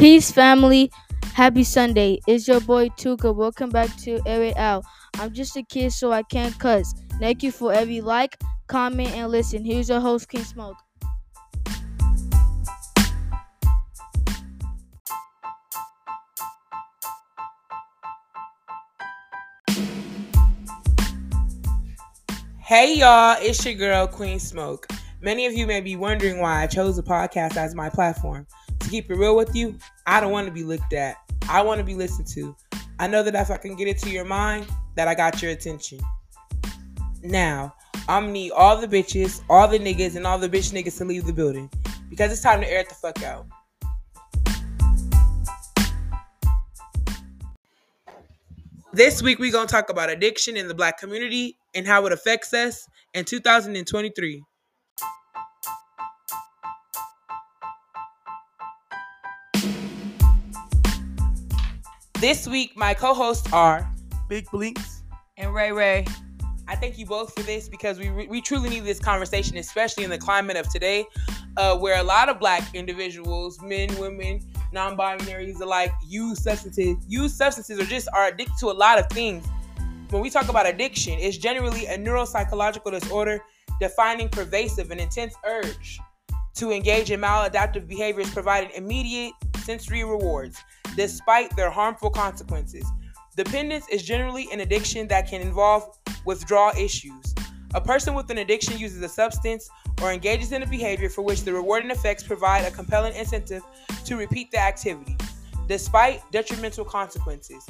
Peace, family. Happy Sunday. It's your boy Tuka. Welcome back to Air Out. I'm just a kid, so I can't cuss. Thank you for every like, comment, and listen. Here's your host, King Smoke. Hey y'all, it's your girl Queen Smoke. Many of you may be wondering why I chose a podcast as my platform. To keep it real with you, I don't want to be looked at. I want to be listened to. I know that if I can get it to your mind, that I got your attention. Now, I'm gonna need all the bitches, all the niggas, and all the bitch niggas to leave the building because it's time to air it the fuck out. This week we're gonna talk about addiction in the black community and how it affects us in 2023. This week, my co-hosts are Big Blinks and Rey Rey. I thank you both for this because we we truly need this conversation, especially in the climate of today, uh, where a lot of Black individuals, men, women, non-binaries alike, use substances, use substances, or just are addicted to a lot of things. When we talk about addiction, it's generally a neuropsychological disorder defining pervasive and intense urge to engage in maladaptive behaviors providing immediate sensory rewards despite their harmful consequences. Dependence is generally an addiction that can involve withdrawal issues. A person with an addiction uses a substance or engages in a behavior for which the rewarding effects provide a compelling incentive to repeat the activity, despite detrimental consequences.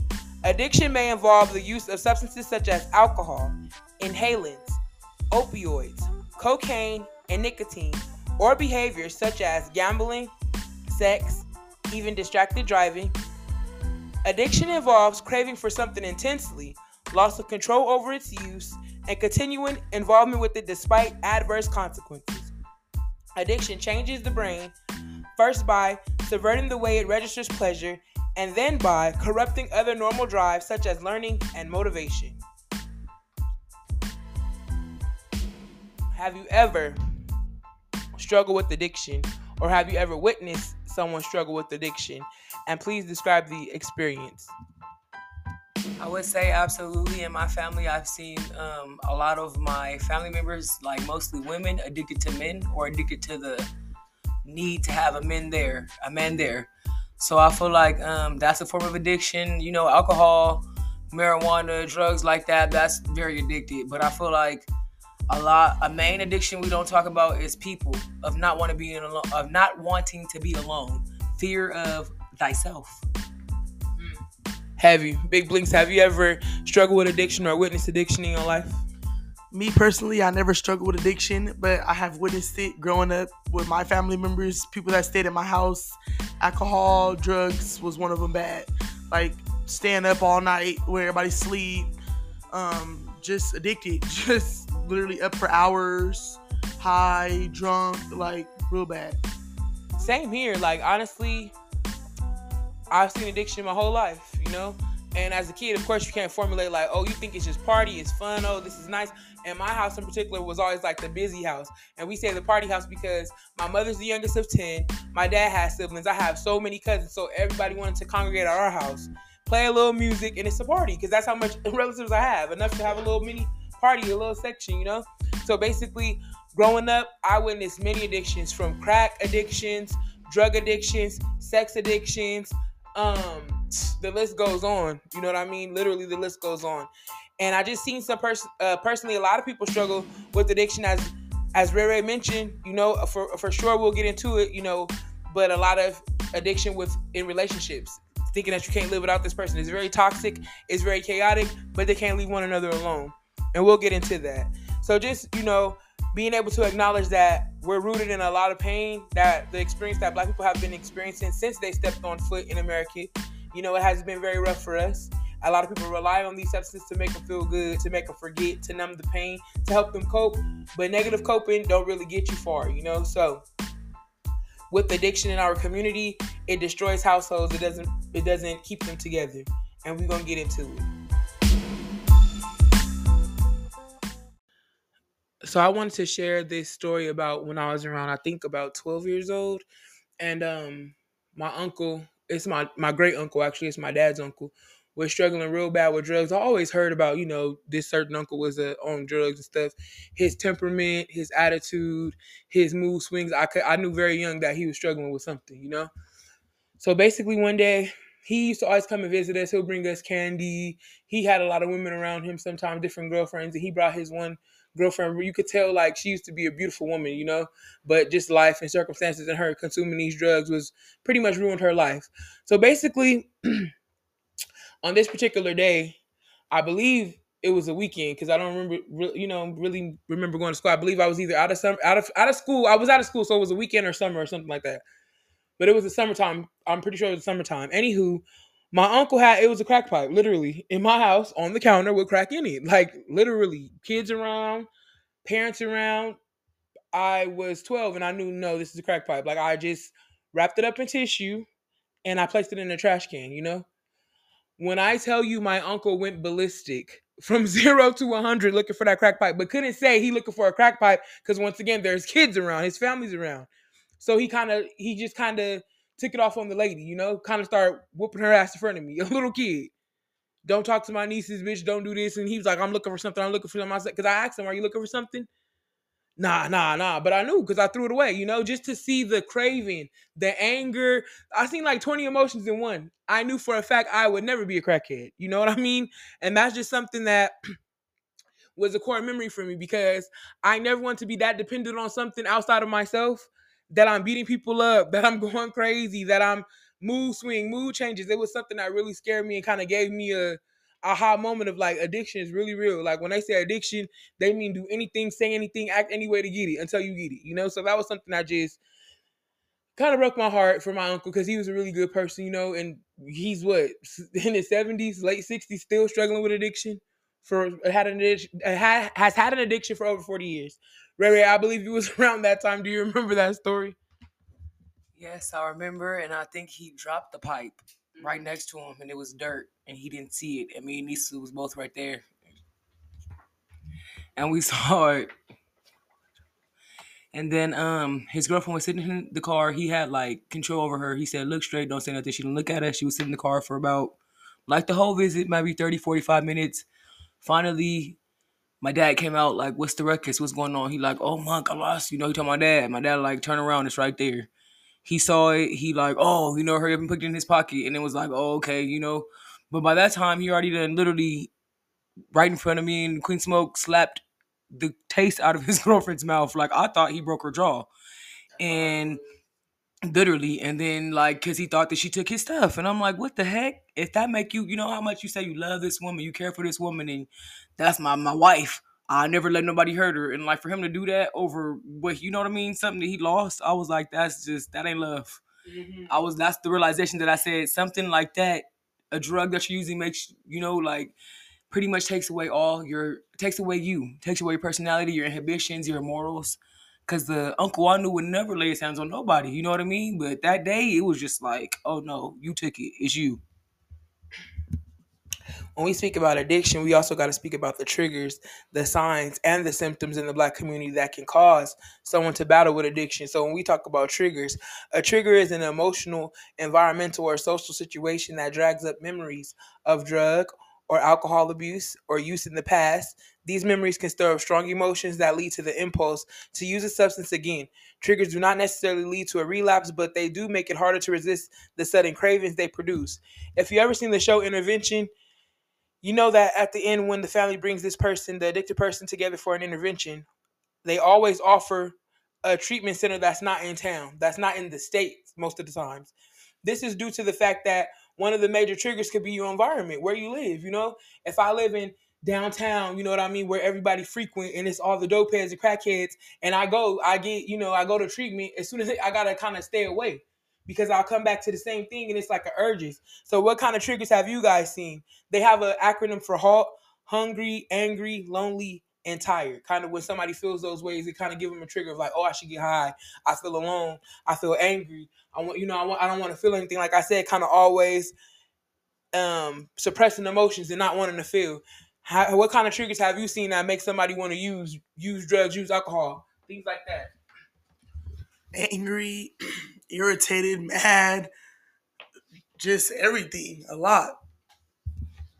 Addiction may involve the use of substances such as alcohol, inhalants, opioids, cocaine, and nicotine, or behaviors such as gambling, sex, even distracted driving. Addiction involves craving for something intensely, loss of control over its use, and continuing involvement with it despite adverse consequences. Addiction changes the brain, first by subverting the way it registers pleasure, and then by corrupting other normal drives such as learning and motivation. Have you ever struggled with addiction, or have you ever witnessed someone struggle with addiction? And please describe the experience. I would say absolutely. In my family, I've seen um, a lot of my family members, like mostly women, addicted to men or addicted to the need to have a man there, a man there. So I feel like um, that's a form of addiction. You know, alcohol, marijuana, drugs like that. That's very addicted. But I feel like a lot a main addiction we don't talk about is people of not want to be alone of not wanting to be alone. Fear of thyself. Have you? Big blinks have you ever struggled with addiction or witnessed addiction in your life? Me personally i never struggled with addiction but i have witnessed it growing up with my family members people that stayed at my house. Alcohol drugs was one of them bad. Like staying up all night where everybody sleep um, just addicted just literally up for hours, high, drunk, like real bad. Same here. Like honestly, I've seen addiction my whole life, you know? And as a kid, of course, you can't formulate like, oh, you think it's just party, it's fun, oh, this is nice. And my house in particular was always like the busy house. And we say the party house because my mother's the youngest of 10. My dad has siblings. I have so many cousins. So everybody wanted to congregate at our house, play a little music, and it's a party because that's how much relatives I have. Enough to have a little mini party, a little section, you know? So basically, growing up, I witnessed many addictions from crack addictions, drug addictions, sex addictions, um, the list goes on. You know what I mean? Literally, the list goes on. And I just seen some person, uh, personally, a lot of people struggle with addiction as, as Rey Rey mentioned. You know, for for sure, we'll get into it. You know, but a lot of addiction with in relationships, thinking that you can't live without this person is very toxic. It's very chaotic, but they can't leave one another alone and we'll get into that. So just you know, being able to acknowledge that we're rooted in a lot of pain that the experience that Black people have been experiencing since they stepped on foot in America. You know, it has been very rough for us. A lot of people rely on these substances to make them feel good, to make them forget, to numb the pain, to help them cope. But negative coping don't really get you far, you know. So with addiction in our community, it destroys households. It doesn't. It doesn't keep them together. And we're gonna get into it. So I wanted to share this story about when I was around, I think about 12 years old. And um, my uncle it's my my great uncle actually, it's my dad's uncle, was struggling real bad with drugs. I always heard about, you know, this certain uncle was uh, on drugs and stuff. His temperament, his attitude, his mood swings. I could, I knew very young that he was struggling with something, you know. So basically, one day he used to always come and visit us. He'll bring us candy. He had a lot of women around him, sometimes different girlfriends, and he brought his one girlfriend. You could tell like she used to be a beautiful woman, you know, but just life and circumstances and her consuming these drugs was pretty much ruined her life. So basically. on this particular day, I believe it was a weekend because I don't remember, you know, really remember going to school. I believe I was either out of summer, out of out of school. I was out of school, so it was a weekend or summer or something like that. But it was the summertime. I'm pretty sure it was the summertime. Anywho, my uncle had it was a crack pipe, literally in my house on the counter with crack in it, like literally kids around, parents around. I was 12 and I knew no, this is a crack pipe. Like I just wrapped it up in tissue and I placed it in a trash can, you know. When I tell you my uncle went ballistic from zero to 100 looking for that crack pipe, but couldn't say he looking for a crack pipe because once again, there's kids around, his family's around. So he kind of, he just kind of took it off on the lady, you know, kind of started whooping her ass in front of me, a little kid. Don't talk to my nieces, bitch. Don't do this. And he was like, I'm looking for something. I'm looking for something. I said, because I asked him, Are you looking for something? nah, nah, nah. But I knew because I threw it away, you know, just to see the craving, the anger. I seen like 20 emotions in one. I knew for a fact I would never be a crackhead. You know what I mean? And that's just something that was a core memory for me because I never want to be that dependent on something outside of myself that I'm beating people up, that I'm going crazy, that I'm mood swing, mood changes. It was something that really scared me and kind of gave me a aha moment of like addiction is really real. Like when they say addiction, they mean do anything, say anything, act any way to get it until you get it. You know, so that was something I just kind of broke my heart for my uncle because he was a really good person, you know, and he's what in his seventies, late sixties, still struggling with addiction. For had an addiction, has had an addiction for over forty years. Rey Rey, I believe you was around that time. Do you remember that story? Yes, I remember, and I think he dropped the pipe right next to him, and it was dirt, and he didn't see it. And me and Nisa was both right there, and we saw it. And then um his girlfriend was sitting in the car. He had like control over her. He said, look straight, don't say nothing. She didn't look at us. She was sitting in the car for about like the whole visit, maybe 30, 45 minutes. Finally, my dad came out like, what's the ruckus? What's going on? He like, oh monk, I lost. You know, he told my dad. My dad like, turn around, it's right there he saw it. He like, oh, you know, hurry up and put it in his pocket, and it was like, oh, okay, you know. But by that time, he already done literally right in front of me, and Queen Smoke slapped the taste out of his girlfriend's mouth. Like I thought he broke her jaw, and literally, and then like, cause he thought that she took his stuff, and I'm like, what the heck? If that make you, you know, how much you say you love this woman, you care for this woman, and that's my my wife. I never let nobody hurt her. And like for him to do that over what you know what I mean, something that he lost, I was like, that's just that ain't love. Mm-hmm. I was that's the realization that I said something like that, a drug that you're using makes you know like pretty much takes away all your takes away you, takes away your personality, your inhibitions, your morals. Cause the uncle I knew would never lay his hands on nobody, you know what I mean? But that day it was just like, oh no, you took it, it's you when we speak about addiction, we also got to speak about the triggers, the signs, and the symptoms in the black community that can cause someone to battle with addiction. So, when we talk about triggers, a trigger is an emotional, environmental, or social situation that drags up memories of drug or alcohol abuse or use in the past. These memories can stir up strong emotions that lead to the impulse to use a substance again. Triggers do not necessarily lead to a relapse, but they do make it harder to resist the sudden cravings they produce. If you ever seen the show Intervention, you know that at the end when the family brings this person the addicted person together for an intervention they always offer a treatment center that's not in town that's not in the state most of the times this is due to the fact that one of the major triggers could be your environment where you live you know if i live in downtown you know what i mean where everybody frequent and it's all the dope heads and crackheads and i go i get you know i go to treatment as soon as i gotta kind of stay away because I'll come back to the same thing and it's like a urges. So what kind of triggers have you guys seen? They have an acronym for HALT, hungry, angry, lonely, and tired. Kind of when somebody feels those ways, it kind of give them a trigger of like, oh, I should get high. I feel alone. I feel angry. I want, you know, I want, I don't want to feel anything. Like I said, kind of always um suppressing emotions and not wanting to feel. How, what kind of triggers have you seen that make somebody want to use use drugs, use alcohol, things like that? Angry, irritated, mad, just everything, a lot.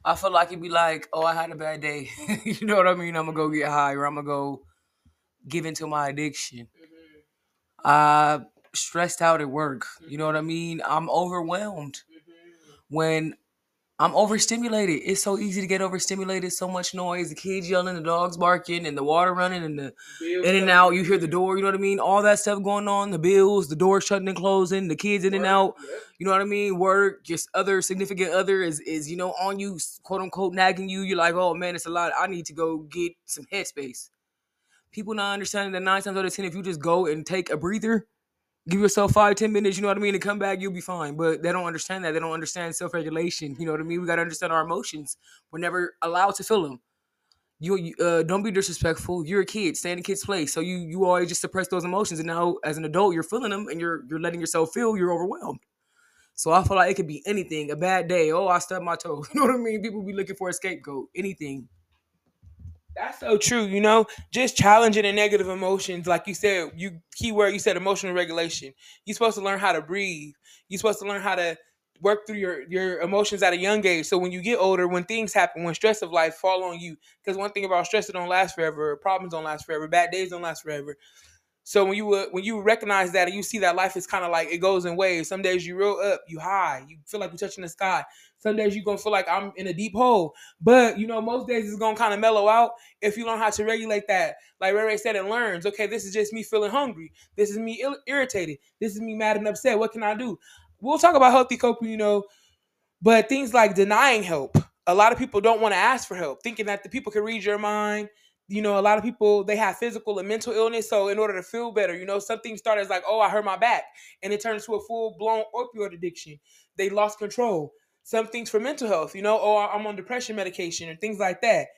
I feel like it'd be like, oh, I had a bad day. you know what I mean? I'm gonna go get high or I'm gonna go give into my addiction. Mm-hmm. I stressed out at work. You know what I mean? I'm overwhelmed Mm-hmm. when I'm overstimulated. It's so easy to get overstimulated. So much noise. The kids yelling, the dogs barking, and the water running, and the in and out. You hear the door. You know what I mean? All that stuff going on. The bills, the door shutting and closing, the kids in and out. You know what I mean? Work, just other significant other is is you know on you, quote unquote, nagging you. You're like, oh man, it's a lot. I need to go get some headspace. People not understanding that nine times out of ten, if you just go and take a breather, give yourself five, ten minutes, you know what I mean, and come back, you'll be fine. But they don't understand that. They don't understand self regulation. You know what I mean? We gotta understand our emotions. We're never allowed to feel them. You, you uh, don't be disrespectful. You're a kid. Stay in a kid's place. So you you always just suppress those emotions, and now as an adult, you're feeling them, and you're you're letting yourself feel. You're overwhelmed. So I feel like it could be anything. A bad day. Oh, I stubbed my toe. You know what I mean? People be looking for a scapegoat. Anything. That's so true. You know, just challenging the negative emotions, like you said. You keyword you said emotional regulation. You're supposed to learn how to breathe. You're supposed to learn how to work through your your emotions at a young age. So when you get older, when things happen, when stress of life fall on you, because one thing about stress, it don't last forever. Problems don't last forever. Bad days don't last forever. So when you uh, when you recognize that and you see that life is kind of like it goes in waves. Some days you real up, you high, you feel like you're touching the sky. Some days you're gonna feel like I'm in a deep hole. But you know, most days it's gonna kind of mellow out if you learn how to regulate that. Like Rey Rey said, it learns. Okay, this is just me feeling hungry. This is me ill- irritated. This is me mad and upset. What can I do? We'll talk about healthy coping, you know, but things like denying help. A lot of people don't want to ask for help, thinking that the people can read your mind. You know, a lot of people they have physical and mental illness. So in order to feel better, you know, some things start as like, oh, I hurt my back, and it turns to a full blown opioid addiction. They lost control. Some things for mental health, you know, oh, I'm on depression medication and things like that,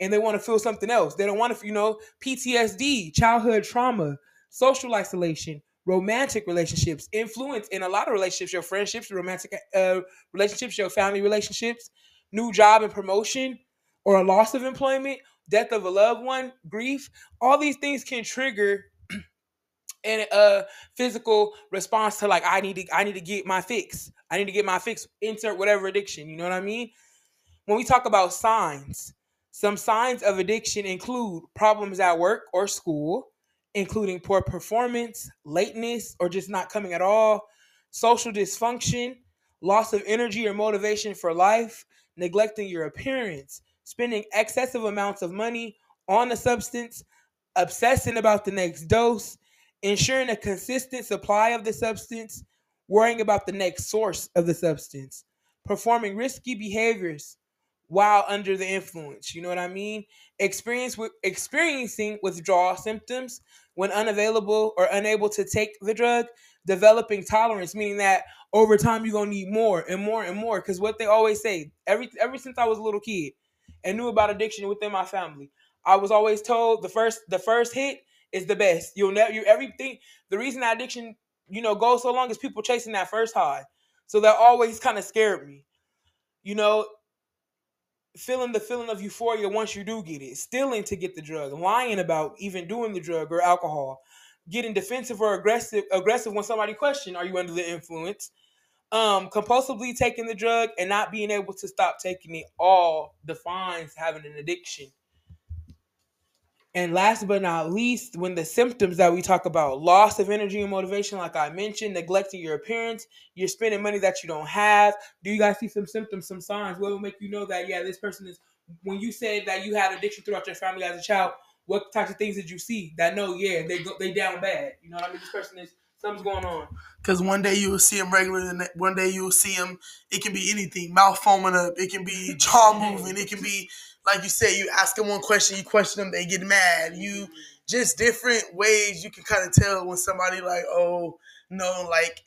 and they want to feel something else. They don't want to, you know, PTSD, childhood trauma, social isolation, romantic relationships, influence in a lot of relationships, your friendships, romantic uh, relationships, your family relationships, new job and promotion, or a loss of employment, death of a loved one, grief. All these things can trigger and a uh, physical response to like I need to I need to get my fix. I need to get my fix. Insert whatever addiction. You know what I mean? When we talk about signs, some signs of addiction include problems at work or school, including poor performance, lateness, or just not coming at all, social dysfunction, loss of energy or motivation for life, neglecting your appearance, spending excessive amounts of money on a substance, obsessing about the next dose, ensuring a consistent supply of the substance, worrying about the next source of the substance, performing risky behaviors while under the influence. You know what I mean? Experience with experiencing withdrawal symptoms when unavailable or unable to take the drug, developing tolerance, meaning that over time you're gonna need more and more and more. Because what they always say, every ever since I was a little kid and knew about addiction within my family, I was always told the first the first hit is the best. You'll never you everything. The reason that addiction you know goes so long is people chasing that first high. So that always kind of scared me. You know, feeling the feeling of euphoria once you do get it, stealing to get the drug, lying about even doing the drug or alcohol, getting defensive or aggressive aggressive when somebody question, are you under the influence? Um, compulsively taking the drug and not being able to stop taking it all defines having an addiction. And last but not least, when the symptoms that we talk about loss of energy and motivation, like I mentioned, neglecting your appearance, you're spending money that you don't have. Do you guys see some symptoms, some signs? What will make you know that, yeah, this person is, when you said that you had addiction throughout your family as a child, what types of things did you see that know, yeah, they go, they down bad? You know what I mean? This person is, something's going on. Because one day you will see them regular, and one day you will see them. It can be anything, mouth foaming up. It can be jaw moving. It can be like you said. You ask them one question, you question them, they get mad. You just different ways you can kind of tell when somebody like, oh no, like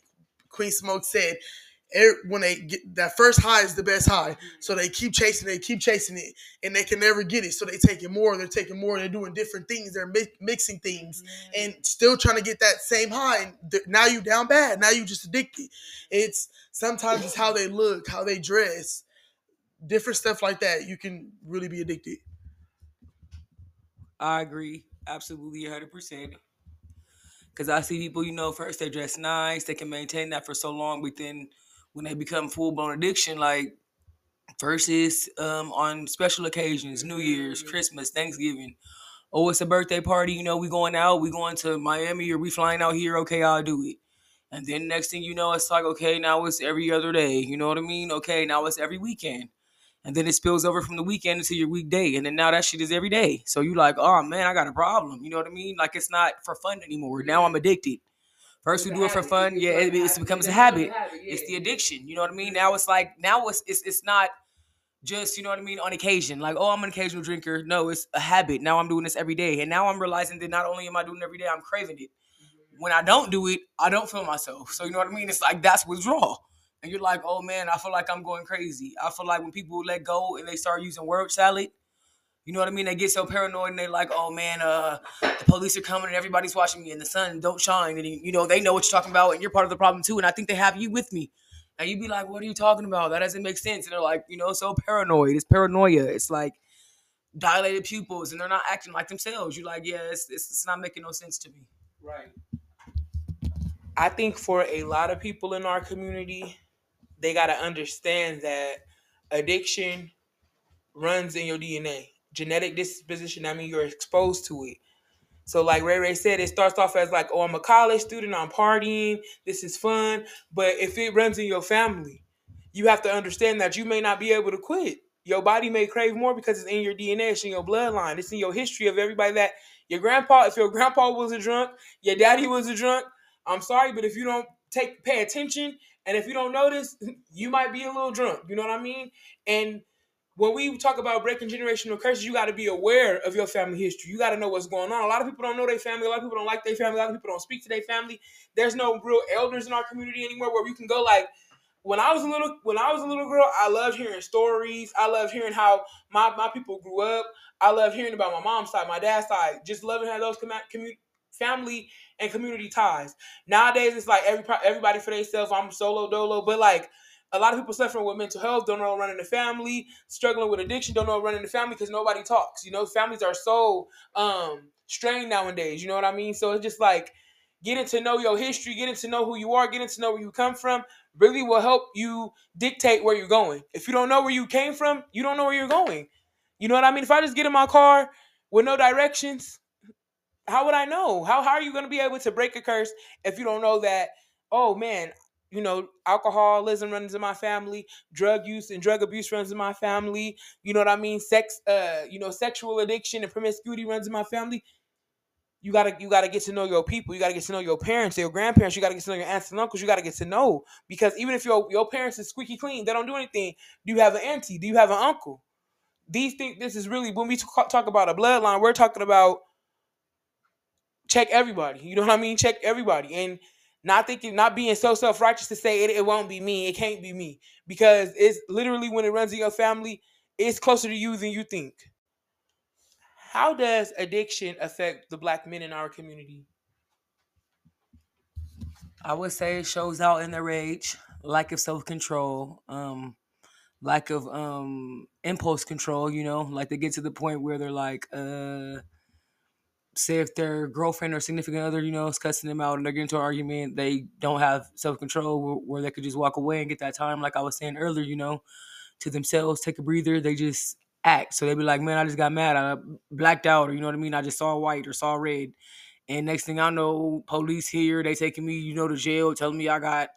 Queen Smoke said. When they get that first high is the best high, mm-hmm. so they keep chasing they keep chasing it, and they can never get it. So they taking more, they're taking more, they're doing different things, they're mi- mixing things, mm-hmm. and still trying to get that same high. And th- now you down bad. Now you just addicted. It's sometimes it's how they look, how they dress, different stuff like that. You can really be addicted. I agree, absolutely, hundred percent. Because I see people, you know, first they dress nice, they can maintain that for so long, but then when they become full blown addiction, like versus um, on special occasions, New Year's, Christmas, Thanksgiving. Oh, it's a birthday party. You know, we going out. We going to Miami or we flying out here. Okay, I'll do it. And then next thing you know, it's like okay, now it's every other day. You know what I mean? Okay, now it's every weekend. And then it spills over from the weekend into your weekday, and then now that shit is every day. So you like, oh man, I got a problem. You know what I mean? Like it's not for fun anymore. Now I'm addicted. First we do it for fun, yeah, it, it becomes a habit. It's the addiction. You know what I mean? Now it's like now it's it's it's not just you know what I mean on occasion. Like oh, I'm an occasional drinker. No, it's a habit. Now I'm doing this every day, and now I'm realizing that not only am I doing it every day, I'm craving it. Mm-hmm. When I don't do it, I don't feel myself. So you know what I mean? It's like that's withdrawal. And you're like, oh man, I feel like I'm going crazy. I feel like when people let go and they start using word salad, you know what I mean? They get so paranoid and they're like, oh man, uh, the police are coming and everybody's watching me and the sun don't shine. And you know, they know what you're talking about and you're part of the problem too. And I think they have you with me. And you'd be like, what are you talking about? That doesn't make sense. And they're like, you know, so paranoid. It's paranoia. It's like dilated pupils and they're not acting like themselves. You're like, yeah, it's, it's, it's not making no sense to me. Right. I think for a lot of people in our community, they got to understand that addiction runs in your DNA. Genetic disposition, I mean, you're exposed to it. So, like Rey Rey said, it starts off as like, oh, I'm a college student, I'm partying, this is fun. But if it runs in your family, you have to understand that you may not be able to quit. Your body may crave more because it's in your DNA, it's in your bloodline, it's in your history of everybody that your grandpa, if your grandpa was a drunk, your daddy was a drunk, I'm sorry, but if you don't take pay attention and if you don't notice, you might be a little drunk. You know what I mean? And when we talk about breaking generational curses, you got to be aware of your family history. You got to know what's going on. A lot of people don't know their family. A lot of people don't like their family. A lot of people don't speak to their family. There's no real elders in our community anymore where we can go like. When I was a little, when I was a little girl, I loved hearing stories. I loved hearing how my, my people grew up. I loved hearing about my mom's side, my dad's side. Just loving how those community family and community ties. Nowadays, it's like every everybody for themselves. I'm solo dolo, but like a lot of people suffering with mental health don't know running the family, struggling with addiction, don't know running the family because nobody talks. You know, families are so um strained nowadays. You know what I mean? So it's just like getting to know your history, getting to know who you are, getting to know where you come from, really will help you dictate where you're going. If you don't know where you came from, you don't know where you're going. You know what I mean? If I just get in my car with no directions, how would I know? How how are you going to be able to break a curse if you don't know that? Oh man, you know, alcoholism runs in my family, drug use and drug abuse runs in my family. You know what I mean? Sex, uh, you know, sexual addiction and promiscuity runs in my family. You gotta you gotta get to know your people. You gotta get to know your parents, your grandparents. You gotta get to know your aunts and uncles. You gotta get to know because even if your your parents is squeaky clean, they don't do anything. Do you have an auntie? Do you have an uncle? These things. This is really when we talk about a bloodline. We're talking about check everybody. You know what I mean? Check everybody. And not thinking, not being so self righteous to say it, it won't be me. It can't be me. Because it's literally when it runs in your family, it's closer to you than you think. How does addiction affect the black men in our community? I would say it shows out in their rage, lack of self control, um, lack of um impulse control, you know, like they get to the point where they're like, uh say if their girlfriend or significant other, you know, is cussing them out and they're getting into an argument, they don't have self control where they could just walk away and get that time, like I was saying earlier, you know, to themselves, take a breather. They just act. So they'd be like, man, I just got mad. I blacked out, or you know what I mean? I just saw white or saw red. And next thing I know, police here, they taking me, you know, to jail, telling me I got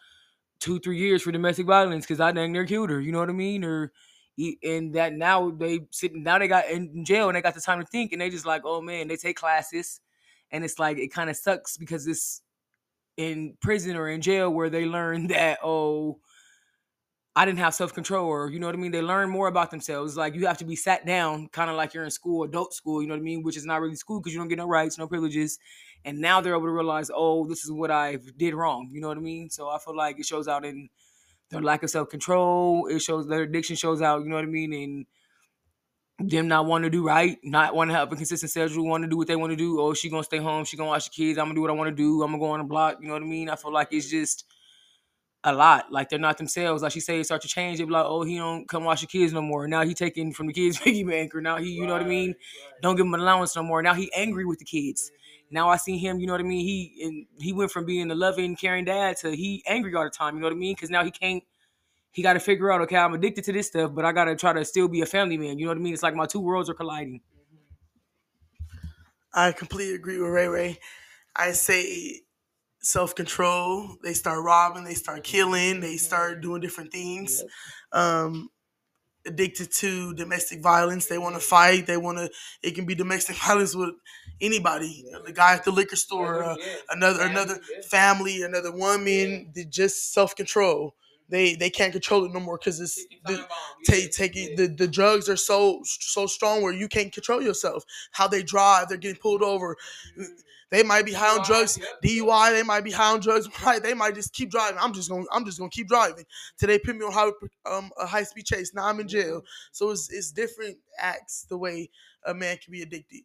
two, three years for domestic violence because I dang near killed her. You know what I mean? Or and that now they sitting now they got in jail and they got the time to think and they just like oh man they take classes and it's like it kind of sucks because it's in prison or in jail where they learn that oh I didn't have self control, or you know what I mean. They learn more about themselves. Like you have to be sat down, kind of like you're in school, adult school. You know what I mean, which is not really school because you don't get no rights, no privileges. And now they're able to realize, oh, this is what I did wrong. You know what I mean. So I feel like it shows out in their lack of self control. It shows their addiction shows out. You know what I mean? And them not wanting to do right, not want to have a consistent schedule, want to do what they want to do. Oh, she gonna stay home. She gonna watch the kids. I'm gonna do what I want to do. I'm gonna go on the block. You know what I mean? I feel like it's just a lot. Like they're not themselves. Like she say, start to change. They be like, oh, he don't come watch the kids no more. Now he taking from the kids piggy bank, or now he, you know what I mean? Don't give him an allowance no more. Now he angry with the kids. Now I see him, you know what I mean? He and he went from being a loving, caring dad to he angry all the time, you know what I mean? Because now he can't he got to figure out, okay, I'm addicted to this stuff, but I got to try to still be a family man. You know what I mean? It's like my two worlds are colliding. I completely agree with Rey Rey. I say self control. They start robbing, they start killing, they start doing different things. Um, addicted to domestic violence. They want to fight. They want to. It can be domestic violence with anybody. The guy at the liquor store, uh, another another family, another woman. Just self control. They they can't control it no more because it's the, take taking the, the drugs are so so strong where you can't control yourself. How they drive, they're getting pulled over. They might be high on drugs, DUI. They might be high on drugs. Right? They might just keep driving. I'm just gonna I'm just gonna keep driving. Today put me on high, um, a high speed chase. Now I'm in jail. So it's it's different acts the way a man can be addicted.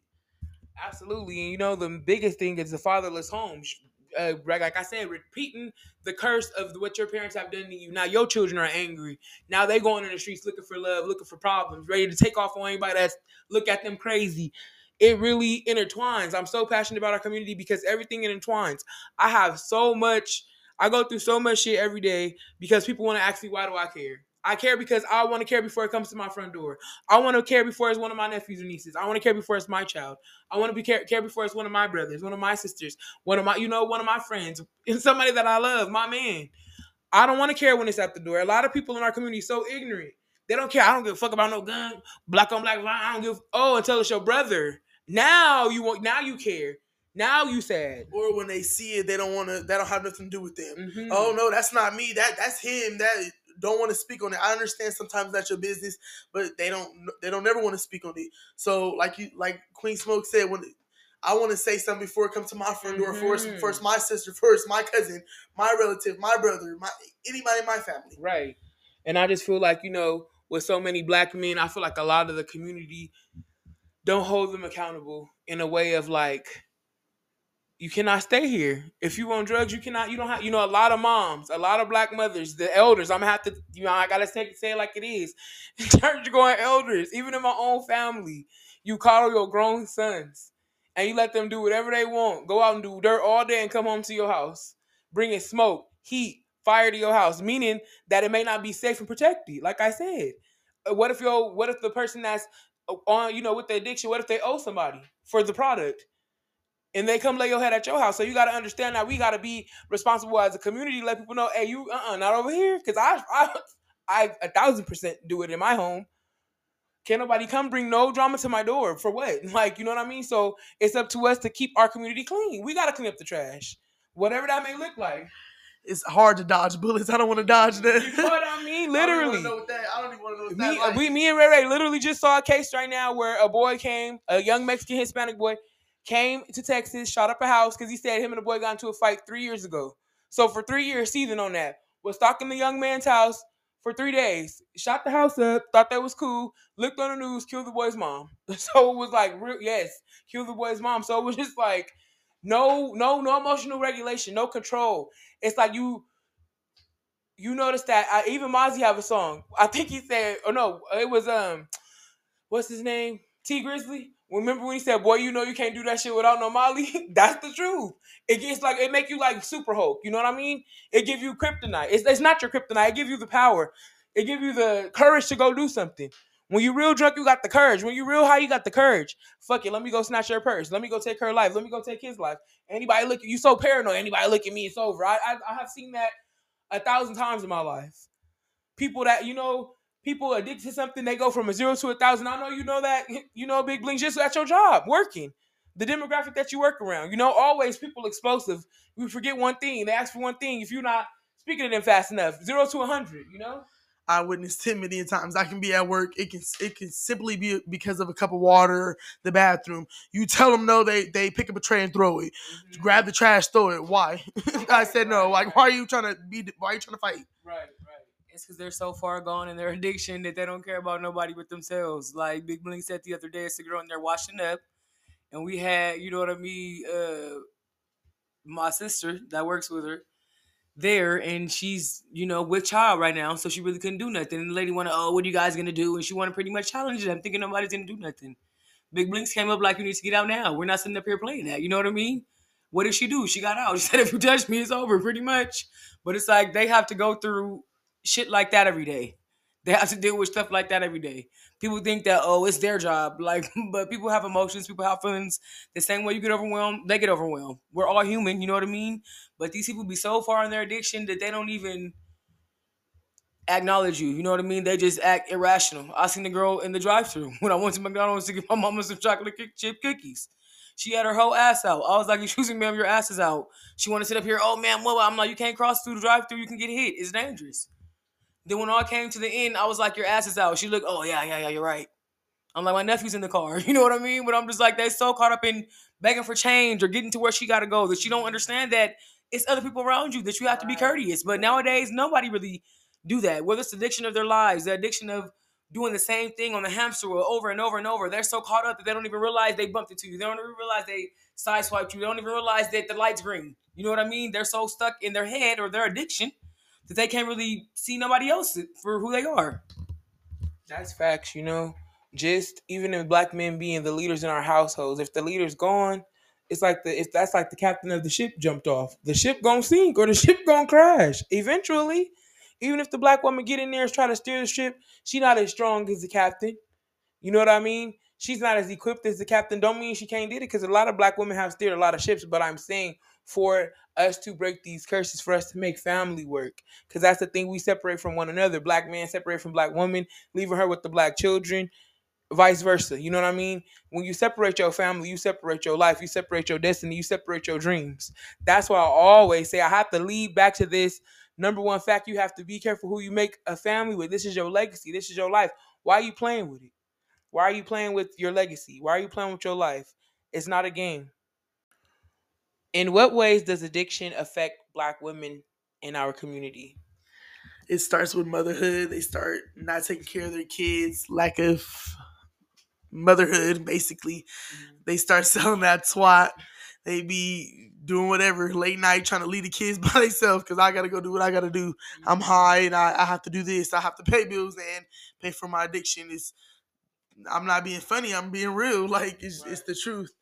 Absolutely, and you know the biggest thing is the fatherless homes. Uh, like I said, repeating the curse of what your parents have done to you. Now your children are angry. Now they going in the streets looking for love, looking for problems, ready to take off on anybody that's look at them crazy it really intertwines. I'm so passionate about our community because everything intertwines. I have so much, I go through so much shit every day because people want to ask me, why do I care? I care because I want to care before it comes to my front door. I want to care before it's one of my nephews or nieces. I want to care before it's my child. I want to be care, care before it's one of my brothers, one of my sisters, one of my, you know, one of my friends, and somebody that I love, my man. I don't want to care when it's at the door. A lot of people in our community so ignorant. They don't care. I don't give a fuck about no gun, black on black. I don't give. Oh, until it's your brother. Now you want. Now you care. Now you sad. Or when they see it, they don't want to. That don't have nothing to do with them. Mm-hmm. Oh no, that's not me. That that's him. That don't want to speak on it. I understand sometimes that's your business, but they don't. They don't never want to speak on it. So like you, like Queen Smoke said, when I want to say something before it comes to my friend mm-hmm. or first, first my sister, first my cousin, my relative, my brother, my anybody in my family. Right. And I just feel like you know, with so many black men, I feel like a lot of the community don't hold them accountable in a way of like you cannot stay here. If you on drugs, you cannot. You don't have. You know, a lot of moms, a lot of black mothers, the elders. I'm gonna have to. You know, I gotta say, say it like it is. Church going elders, even in my own family, you coddle your grown sons, and you let them do whatever they want. Go out and do dirt all day and come home to your house, bringing smoke, heat, fire to your house. Meaning that it may not be safe and protected. Like I said, uh, what if your what if the person that's on you know with the addiction what if they owe somebody for the product and they come lay your head at your house so you got to understand that we got to be responsible as a community let people know hey you uh-uh not over here because I, I i a thousand percent do it in my home can't nobody come bring no drama to my door for what like you know what i mean so it's up to us to keep our community clean we got to clean up the trash whatever that may look like it's hard to dodge bullets. I don't want to dodge that. You know what I mean? Literally. I don't, I don't even want to know what me, that. Like. We, me and Rey Rey literally just saw a case right now where a boy came, a young Mexican Hispanic boy, came to Texas, shot up a house because he said him and the boy got into a fight three years ago. So for three years, season on that was stalking the young man's house for three days. Shot the house up, thought that was cool. Looked on the news, killed the boy's mom. So it was like, real, yes, killed the boy's mom. So it was just like, no, no, no emotional regulation, no control. It's like you you notice that I, even Mozzy have a song. I think he said, oh no, it was um, what's his name? Tee Grizzley. Remember when he said, "Boy, you know you can't do that shit without no Molly." That's the truth. It gets like it make you like Super Hulk. You know what I mean? It give you kryptonite. It's, it's not your kryptonite. It give you the power. It give you the courage to go do something. When you real drunk, you got the courage. When you real high, you got the courage. Fuck it, let me go snatch her purse. Let me go take her life. Let me go take his life. Anybody look at you so paranoid. Anybody look at me, it's over. I I, I have seen that a thousand times in my life. People that, you know, people addicted to something, they go from a zero to a thousand. I know you know that, you know, Big Bling, just at your job, working. The demographic that you work around. You know, always people explosive. We forget one thing. They ask for one thing. If you're not speaking to them fast enough, zero to a hundred, you know? I witnessed 10 million times. I can be at work. It can it can simply be because of a cup of water, the bathroom. You tell them no, they they pick up a tray and throw it. Mm-hmm. Grab the trash, throw it. Why? I said no. Like why are you trying to be? Why are you trying to fight? Right. It's because they're so far gone in their addiction that they don't care about nobody but themselves. Like Big Bling said the other day, it's a girl in there washing up, and we had, you know what I mean, uh, my sister that works with her there and she's you know with child right now so she really couldn't do nothing. And the lady wanted oh what are you guys gonna do? And she wanted pretty much challenge them thinking nobody's gonna do nothing. Big blinks came up like you need to get out now. We're not sitting up here playing that. You know what i mean? What did she do? She got out. She said if you touch me it's over pretty much. But it's like they have to go through shit like that every day. They have to deal with stuff like that every day. People think that oh, it's their job. Like, but people have emotions. People have feelings. The same way you get overwhelmed, they get overwhelmed. We're all human. You know what I mean? But these people be so far in their addiction that they don't even acknowledge you. You know what I mean? They just act irrational. I seen the girl in the drive-through when I went to McDonald's to get my mama some chocolate chip cookies. She had her whole ass out. I was like, "Excuse me, ma'am, your ass is out." She want to sit up here. Oh, man, what? I'm like, "You can't cross through the drive-through. You can get hit. It's dangerous." Then when all came to the end, I was like, "Your ass is out." She looked. Oh yeah, yeah, yeah. You're right. I'm like, my nephew's in the car. You know what I mean? But I'm just like, they so caught up in begging for change or getting to where she got to go that she don't understand that it's other people around you that you have to be courteous. But nowadays, nobody really do that. Whether it's the addiction of their lives, the addiction of doing the same thing on the hamster wheel over and over and over. They're so caught up that they don't even realize they bumped into you. They don't even realize they sideswiped you. They don't even realize that the light's green. You know what I mean? They're so stuck in their head or their addiction that they can't really see nobody else for who they are. That's facts, you know. Just even if black men being the leaders in our households, if the leader's gone, it's like the if that's like the captain of the ship jumped off. The ship gonna sink or the ship gonna crash eventually. Even if the black woman get in there and try to steer the ship, she not as strong as the captain. You know what I mean? She's not as equipped as the captain. Don't mean she can't do it because a lot of black women have steered a lot of ships. But I'm saying for us to break these curses, for us to make family work, because that's the thing we separate from one another. Black man separate from black woman, leaving her with the black children vice versa. You know what I mean? When you separate your family, you separate your life, you separate your destiny, you separate your dreams. That's why I always say I have to lead back to this number one fact you have to be careful who you make a family with. This is your legacy, this is your life. Why are you playing with it? Why are you playing with your legacy? Why are you playing with your life? It's not a game. In what ways does addiction affect black women in our community? It starts with motherhood. They start not taking care of their kids, lack of motherhood, basically. Mm-hmm. They start selling that twat. They be doing whatever late night trying to leave the kids by themselves because I gotta go do what I gotta do. Mm-hmm. I'm high and I, I have to do this. I have to pay bills and pay for my addiction. Is I'm not being funny. I'm being real. Like it's right. it's the truth.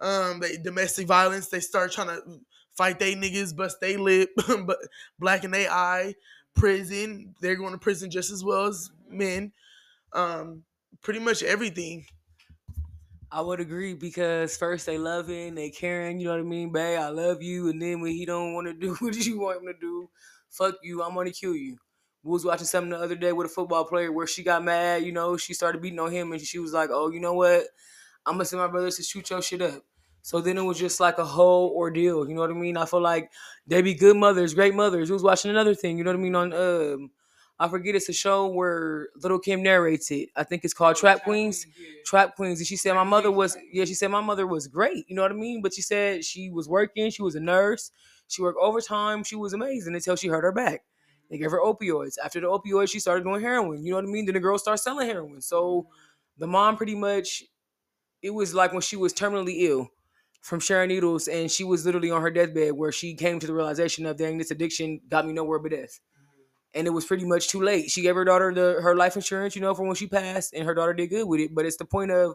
Um, they domestic violence. They start trying to fight they niggas, bust they lip, but black in they eye. Prison. They're going to prison just as well as men. Um, pretty much everything. I would agree because first they loving, they caring, you know what I mean, babe, I love you, and then when he don't want to do what you want him to do, fuck you, I'm gonna kill you. We was watching something the other day with a football player where she got mad, you know, she started beating on him and she was like, Oh, you know what? I'm gonna send my brothers to shoot your shit up. So then it was just like a whole ordeal, you know what I mean? I feel like they be good mothers, great mothers. We was watching another thing, you know what I mean, on um I forget it's a show where Lil' Kim narrates it. I think it's called oh, Trap Queens. yeah. Trap Queens. And she said my mother was yeah, she said my mother was great. You know what I mean? But she said she was working, she was a nurse, she worked overtime, she was amazing until she hurt her back. They gave her opioids. After the opioids, she started doing heroin. You know what I mean? Then the girl started selling heroin. So the mom pretty much it was like when she was terminally ill from sharing needles and she was literally on her deathbed where she came to the realization of dang this addiction got me nowhere but death and it was pretty much too late. She gave her daughter the her life insurance, you know, for when she passed, and her daughter did good with it. But it's the point of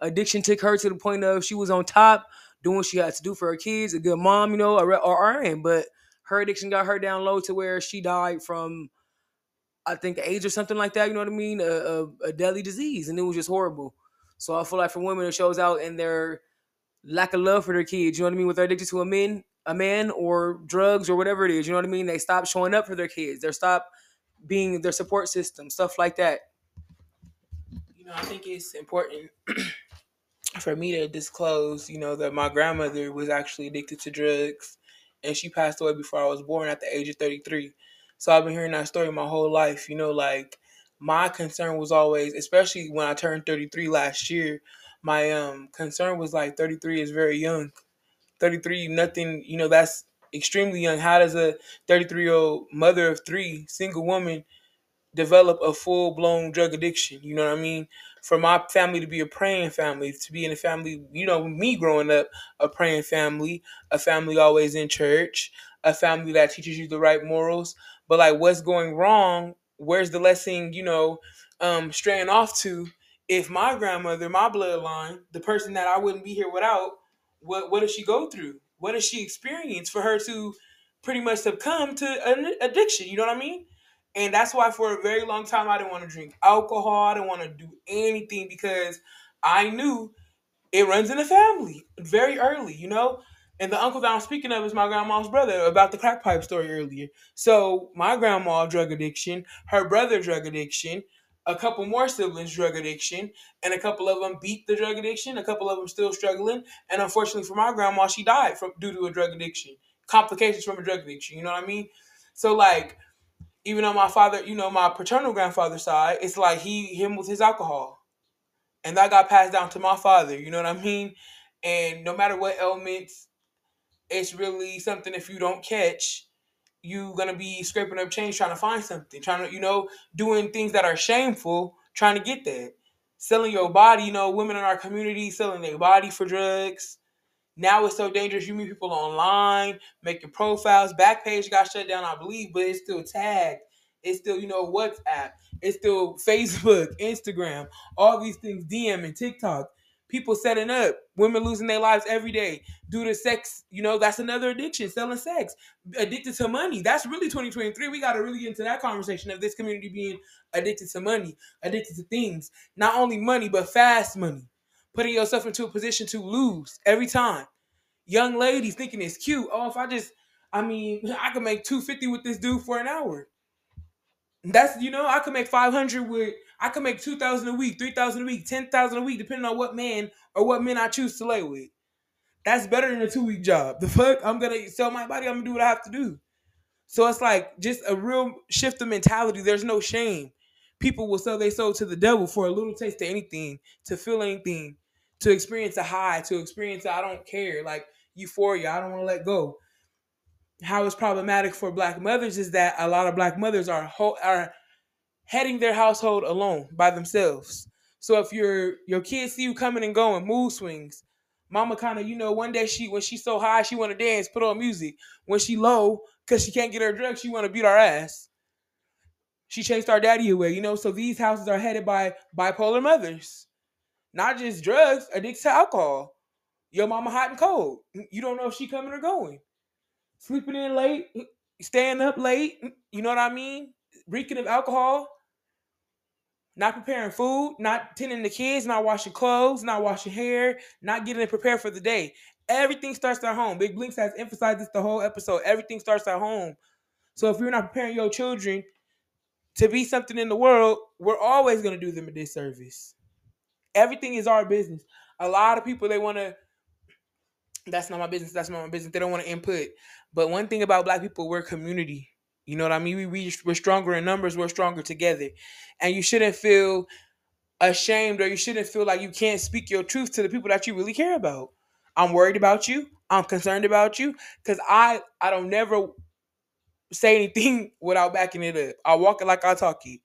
addiction took her to the point of she was on top, doing what she had to do for her kids, a good mom, you know, or, or RN. But her addiction got her down low to where she died from, I think, AIDS or something like that. You know what I mean? A, a, a deadly disease, and it was just horrible. So I feel like for women, it shows out in their lack of love for their kids. You know what I mean? With their addiction to a man, a man or drugs or whatever it is. You know what I mean? They stop showing up for their kids. They stop being their support system, stuff like that. You know, I think it's important for me to disclose, you know, that my grandmother was actually addicted to drugs and she passed away before I was born at the age of 33. So I've been hearing that story my whole life, you know, like my concern was always, especially when I turned 33 last year, my um concern was like 33 is very young 33, nothing, you know, that's extremely young. How does a 33 year old mother of three, single woman, develop a full blown drug addiction? You know what I mean? For my family to be a praying family, to be in a family, you know, me growing up, a praying family, a family always in church, a family that teaches you the right morals. But like, what's going wrong? Where's the lesson, you know, um, straying off to? If my grandmother, my bloodline, the person that I wouldn't be here without, what what does she go through? What does she experience for her to pretty much succumb to an addiction? You know what I mean? And that's why for a very long time I didn't want to drink alcohol. I didn't want to do anything because I knew it runs in the family very early, you know? And the uncle that I'm speaking of is my grandma's brother about the crack pipe story earlier. So my grandma drug addiction, her brother drug addiction, a couple more siblings drug addiction, and a couple of them beat the drug addiction. A couple of them still struggling, and unfortunately for my grandma, she died from due to a drug addiction, complications from a drug addiction. You know what I mean? So like, even on my father, you know, my paternal grandfather's side, it's like he him with his alcohol, and that got passed down to my father. You know what I mean? And no matter what ailments, it's really something if you don't catch you're gonna be scraping up change trying to find something, trying to, you know, doing things that are shameful, trying to get that. Selling your body, you know, women in our community selling their body for drugs. Now it's so dangerous. You meet people online, making profiles. Backpage got shut down, I believe, but it's still tagged. It's still, you know, WhatsApp. It's still Facebook, Instagram, all these things, DM and TikTok people setting up, women losing their lives every day due to sex. You know, that's another addiction, selling sex, addicted to money. That's really 2023. We got to really get into that conversation of this community being addicted to money, addicted to things, not only money, but fast money, putting yourself into a position to lose every time. Young ladies thinking it's cute. Oh, if I just, I mean, I could make 250 with this dude for an hour. That's you know, I could make 500 with I could make 2,000 a week, 3,000 a week, 10,000 a week, depending on what man or what men I choose to lay with. That's better than a two week job. The fuck? I'm going to sell my body. I'm going to do what I have to do. So it's like just a real shift of mentality. There's no shame. People will sell their soul to the devil for a little taste of anything, to feel anything, to experience a high, to experience I don't care, like euphoria. I don't want to let go. How it's problematic for black mothers is that a lot of black mothers are are heading their household alone by themselves. So if your your kids see you coming and going, mood swings. Mama kind of, you know, one day she when she's so high, she want to dance, put on music. When she low, cause she can't get her drugs, she want to beat our ass. She chased our daddy away, you know. So these houses are headed by bipolar mothers, not just drugs, addicted to alcohol. Your mama hot and cold. Mm, you don't know if she coming or going. Sleeping in late, mm, staying up late. Mm, you know what I mean? Reeking of alcohol not preparing food, not tending the kids, not washing clothes, not washing hair, not getting prepared for the day. Everything starts at home. Big Blinks has emphasized this the whole episode. Everything starts at home. So if you're not preparing your children to be something in the world, we're always going to do them a disservice. Everything is our business. A lot of people they want to that's not my business, that's not my business. They don't want to input. But one thing about black people, we're community. You know what I mean? We, we we're stronger in numbers. We're stronger together, and you shouldn't feel ashamed or you shouldn't feel like you can't speak your truth to the people that you really care about. I'm worried about you. I'm concerned about you because I I don't never say anything without backing it up. I walk it like I talk it.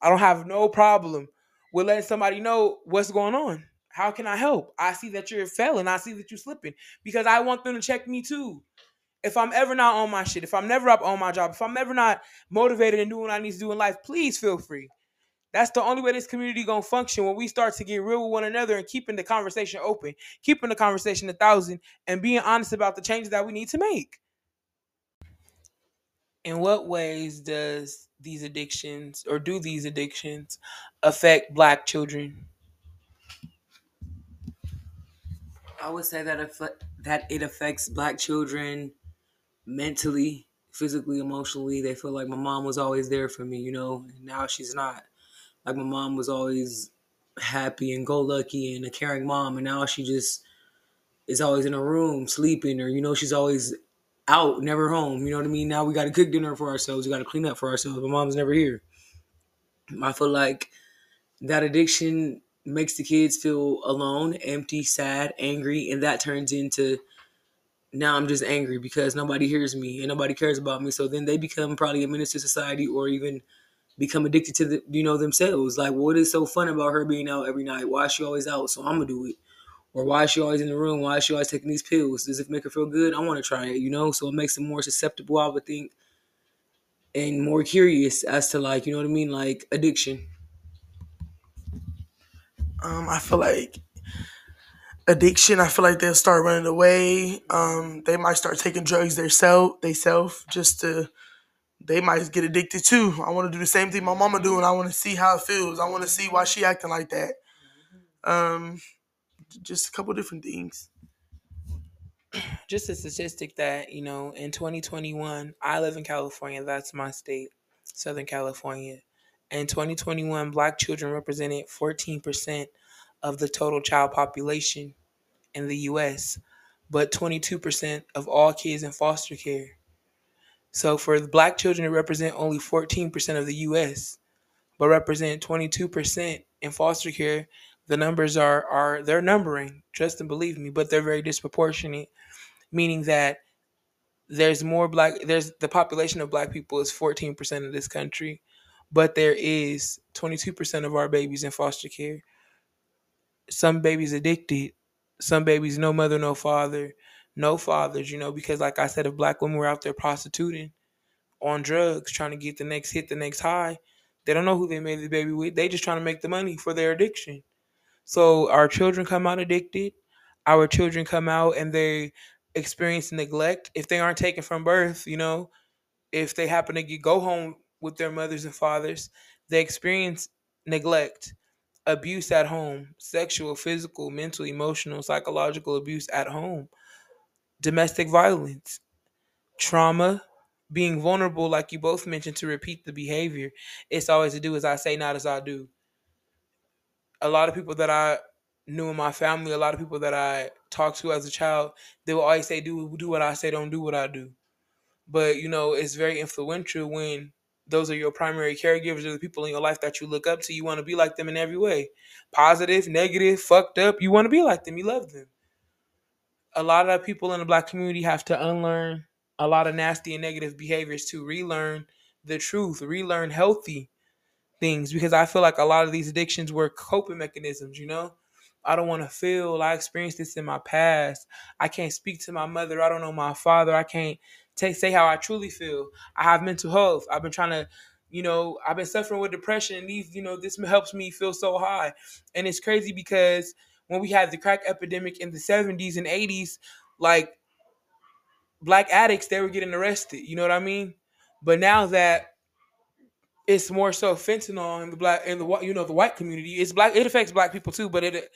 I don't have no problem with letting somebody know what's going on. How can I help? I see that you're failing. I see that you're slipping because I want them to check me too if I'm ever not on my shit, if I'm never up on my job, if I'm ever not motivated and doing what I need to do in life, please feel free. That's the only way this community gonna function when we start to get real with one another and keeping the conversation open, keeping the conversation a thousand, and being honest about the changes that we need to make. In what ways does these addictions or do these addictions affect black children? I would say that that it affects black children mentally, physically, emotionally. They feel like my mom was always there for me, you know, and now she's not. Like my mom was always happy and go lucky and a caring mom, and now she just is always in a room sleeping, or you know, she's always out, never home. You know what I mean? Now we got to cook dinner for ourselves. We got to clean up for ourselves. My mom's never here. I feel like that addiction makes the kids feel alone, empty, sad, angry, and that turns into now I'm just angry because nobody hears me and nobody cares about me. So then they become probably a menace to society or even become addicted to the you know themselves. Like what is so fun about her being out every night? Why is she always out? So I'm gonna do it. Or why is she always in the room? Why is she always taking these pills? Does it make her feel good? I want to try it, you know? So it makes them more susceptible, I would think, and more curious as to like, you know what I mean, like addiction. Um, I feel like addiction, I feel like they'll start running away. Um, they might start taking drugs themselves, they self, just to they might get addicted too. I want to do the same thing my mama do, and I want to see how it feels. I want to see why she acting like that. Um, just a couple different things. Just a statistic that you know, in 2021, I live in California. That's my state, Southern California. In 2021, Black children represented 14% of the total child population in the U.S., but 22% of all kids in foster care. So for black children to represent only 14% of the US, but represent 22% in foster care, the numbers are are they're numbering, trust and believe me, but they're very disproportionate, meaning that there's more black there's the population of black people is 14% of this country, but there is 22% of our babies in foster care. Some babies addicted, some babies no mother, no father, no fathers, you know, because like I said, if black women were out there prostituting on drugs, trying to get the next hit, the next high, they don't know who they made the baby with. They just trying to make the money for their addiction. So our children come out addicted. Our children come out and they experience neglect if they aren't taken from birth, you know, if they happen to get, go home with their mothers and fathers, they experience neglect, abuse at home, sexual, physical, mental, emotional, psychological abuse at home domestic violence, trauma, being vulnerable, like you both mentioned, to repeat the behavior. It's always to do as I say, not as I do. A lot of people that I knew in my family, a lot of people that I talked to as a child, they will always say, "Do do what I say, don't do what I do." But you know, it's very influential when those are your primary caregivers or the people in your life that you look up to. You want to be like them in every way, positive, negative, fucked up. You want to be like them. You love them a lot of people in the black community have to unlearn a lot of nasty and negative behaviors to relearn the truth, relearn healthy things because I feel like a lot of these addictions were coping mechanisms, you know? I don't want to feel I experienced this in my past. I can't speak to my mother. I don't know my father. I can't t- say how I truly feel. I have mental health. I've been trying to, you know, I've been suffering with depression and these, you know, this helps me feel so high. And it's crazy because when we had the crack epidemic in the 70s and 80s, like black addicts, they were getting arrested. You know what I mean? But now that it's more so fentanyl in the black in the you know the white community, it's black. It affects black people too, but it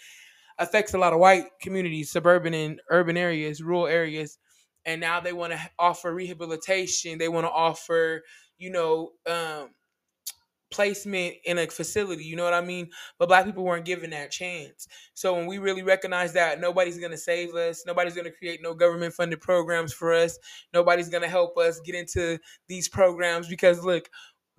affects a lot of white communities, suburban and urban areas, rural areas. And now they want to offer rehabilitation. They want to offer, you know, um, placement in a facility, you know what I mean? But black people weren't given that chance. So when we really recognize that nobody's going to save us, nobody's going to create no government funded programs for us, nobody's going to help us get into these programs because look,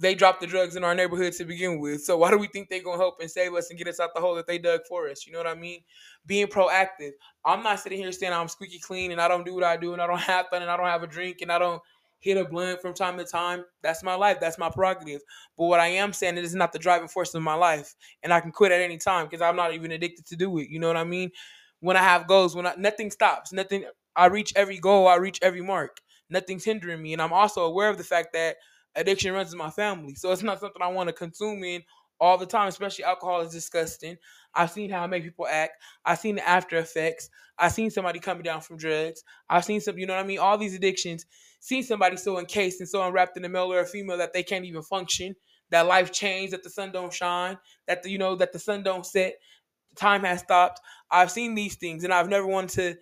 they dropped the drugs in our neighborhood to begin with. So why do we think they're gonna help and save us and get us out the hole that they dug for us? You know what I mean? Being proactive. I'm not sitting here saying I'm squeaky clean and I don't do what I do and I don't have fun and I don't have a drink and I don't hit a blunt from time to time. That's my life. That's my prerogative. But what I am saying is not the driving force of my life, and I can quit at any time because I'm not even addicted to do it. You know what I mean? When I have goals, when I, nothing stops, nothing. I reach every goal. I reach every mark. Nothing's hindering me, and I'm also aware of the fact that addiction runs in my family. So it's not something I want to consume in all the time, especially alcohol is disgusting. I've seen how it make people act. I've seen the after effects. I've seen somebody coming down from drugs. I've seen some, you know what I mean? All these addictions seen somebody so encased and so unwrapped in a male or a female that they can't even function, that life changed, that the sun don't shine, that the, you know that the sun don't set, time has stopped. I've seen these things and I've never wanted to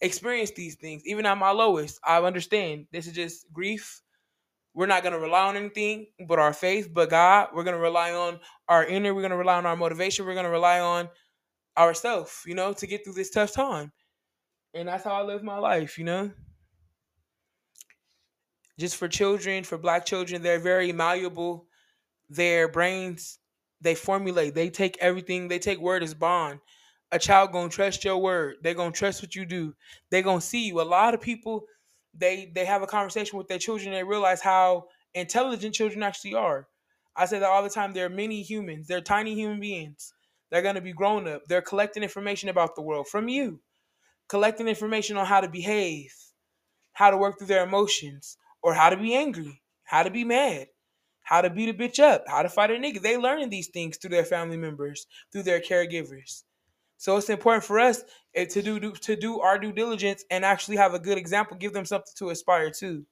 experience these things. Even at my lowest, I understand this is just grief. We're not gonna rely on anything but our faith, but God. We're gonna rely on our inner. We're gonna rely on our motivation. We're gonna rely on ourselves, you know, to get through this tough time. And that's how I live my life, you know just for children, for black children, they're very malleable. Their brains, they formulate, they take everything, they take word as bond. A child gonna trust your word. They're gonna trust what you do. They're gonna see you. A lot of people, they they have a conversation with their children, they realize how intelligent children actually are. I say that all the time. They're mini humans, they're tiny human beings. They're gonna be grown up. They're collecting information about the world from you, collecting information on how to behave, how to work through their emotions, or how to be angry, how to be mad, how to beat a bitch up, how to fight a nigga. They learning these things through their family members, through their caregivers. So it's important for us eh, to do to do our due diligence and actually have a good example, give them something to aspire to.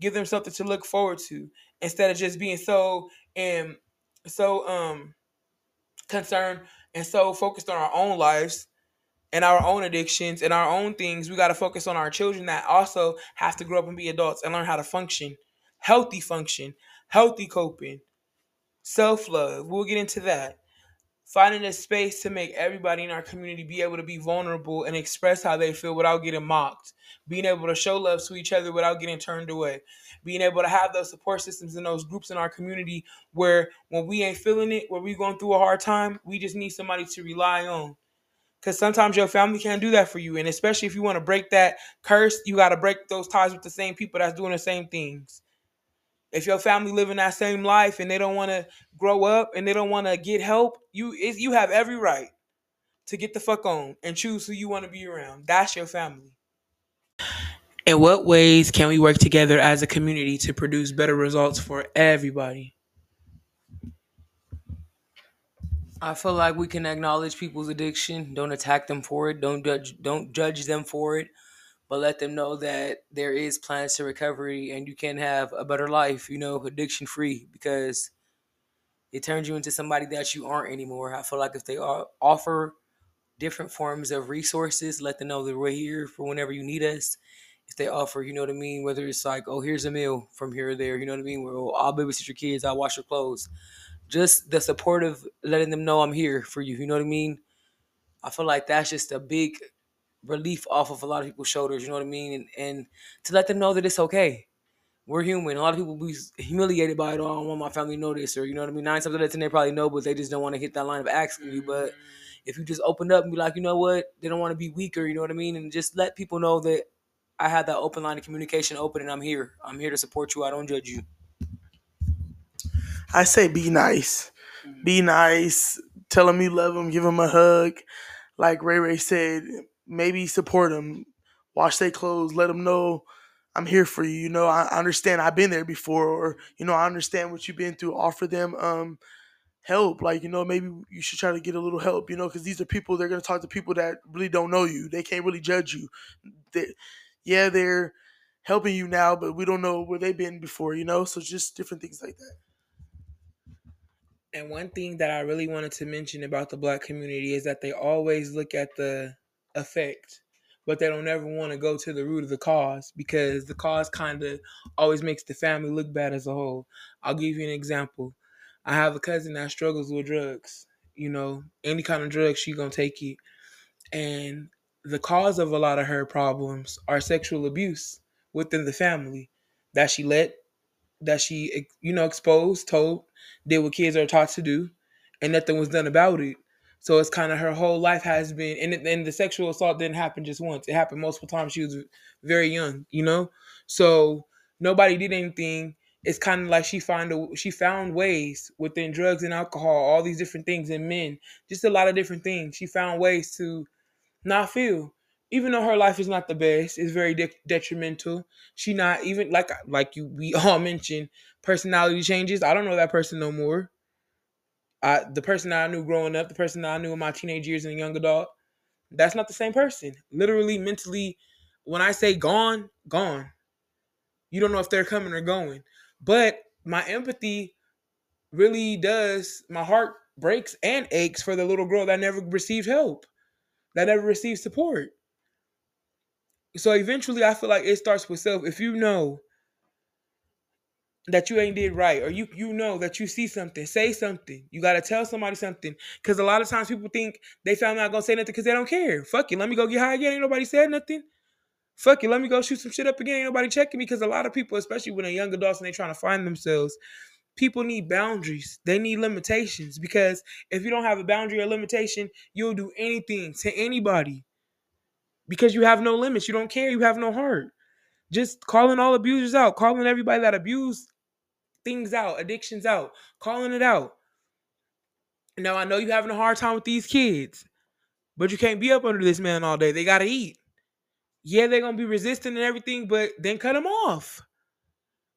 give them something to look forward to instead of just being so and so um concerned and so focused on our own lives and our own addictions and our own things. We got to focus on our children that also have to grow up and be adults and learn how to function, healthy function, healthy coping, self love. We'll get into that. Finding a space to make everybody in our community be able to be vulnerable and express how they feel without getting mocked. Being able to show love to each other without getting turned away. Being able to have those support systems and those groups in our community where when we ain't feeling it, where we going through a hard time, we just need somebody to rely on because sometimes your family can't do that for you. And especially if you want to break that curse, you got to break those ties with the same people that's doing the same things. If your family living that same life and they don't want to grow up and they don't want to get help, you you have every right to get the fuck on and choose who you want to be around. That's your family. In what ways can we work together as a community to produce better results for everybody? I feel like we can acknowledge people's addiction. Don't attack them for it. Don't judge. Don't judge them for it. But let them know that there is plans to recovery, and you can have a better life. You know, addiction free because it turns you into somebody that you aren't anymore. I feel like if they offer different forms of resources, let them know that we're here for whenever you need us. If they offer, you know what I mean, whether it's like, oh, here's a meal from here or there, you know what I mean, well, I'll babysit your kids, I'll wash your clothes just the support of letting them know I'm here for you. You know what I mean? I feel like that's just a big relief off of a lot of people's shoulders. You know what I mean? And, and to let them know that it's okay. We're human. A lot of people be humiliated by it. Oh, I don't want my family to know this, or you know what I mean. Nine times out of ten, they probably know, but they just don't want to hit that line of asking you. But if you just open up and be like, you know what, they don't want to be weaker. You know what I mean? And just let people know that I have that open line of communication open, and I'm here. I'm here to support you. I don't judge you. I say be nice. Mm-hmm. Be nice. Tell them you love them. Give them a hug. Like Rey Rey said, maybe support them. Wash their clothes. Let them know I'm here for you. You know, I understand I've been there before, or you know, I understand what you've been through. Offer them um help. Like you know, maybe you should try to get a little help. You know, because these are people they're gonna talk to people that really don't know you. They can't really judge you. They, yeah, they're helping you now, but we don't know where they've been before. You know, so just different things like that. And one thing that I really wanted to mention about the black community is that they always look at the effect, but they don't ever want to go to the root of the cause because the cause kind of always makes the family look bad as a whole. I'll give you an example. I have a cousin that struggles with drugs. You know, any kind of drug, she gonna take it. And the cause of a lot of her problems are sexual abuse within the family that she let that she you know exposed, told, did what kids are taught to do, and nothing was done about it. So it's kind of her whole life has been, and, and the sexual assault didn't happen just once. It happened multiple times. She was very young, you know. So nobody did anything. It's kind of like she found a, she found ways within drugs and alcohol, all these different things and men, just a lot of different things. She found ways to not feel even though her life is not the best, it's very de- detrimental. She not even like like you we all mentioned personality changes. I don't know that person no more. I the person I knew growing up, the person I knew in my teenage years and young adult, that's not the same person. Literally, mentally, when I say gone, gone. You don't know if they're coming or going. But my empathy really does. My heart breaks and aches for the little girl that never received help, that never received support so eventually I feel like it starts with self. If you know that you ain't did right or you you know that you see something say something. You got to tell somebody something. Because a lot of times people think they found out gonna say nothing because they don't care. Fuck it let me go get high again. Ain't nobody said nothing. Fuck it let me go shoot some shit up again. Ain't nobody checking me because a lot of people especially when they're young adults and they trying to find themselves people need boundaries. They need limitations. Because if you don't have a boundary or limitation you'll do anything to anybody. Because you have no limits. You don't care. You have no heart. Just calling all abusers out, calling everybody that abuse things out, addictions out, calling it out. Now I know you're having a hard time with these kids, but you can't be up under this man all day. They gotta eat. Yeah, they're gonna be resistant and everything, but then cut them off.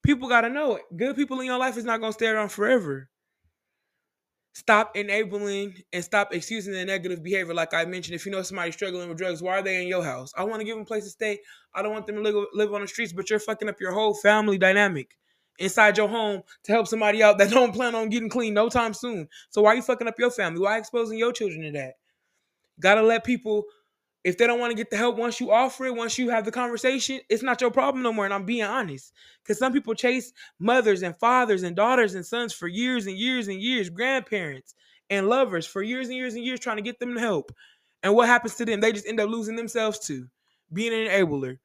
People gotta know it. Good people in your life is not gonna stay around forever. stop enabling and stop excusing the negative behavior. Like I mentioned, if you know somebody struggling with drugs, why are they in your house? I want to give them a place to stay. I don't want them to live, live on the streets, but you're fucking up your whole family dynamic inside your home to help somebody out that don't plan on getting clean no time soon. So why are you fucking up your family? Why exposing your children to that? Gotta let people if they don't want to get the help once you offer it, once you have the conversation, it's not your problem no more. And I'm being honest. Because some people chase mothers and fathers and daughters and sons for years and years and years, grandparents and lovers for years and years and years trying to get them help. And what happens to them? They just end up losing themselves too. Being an enabler,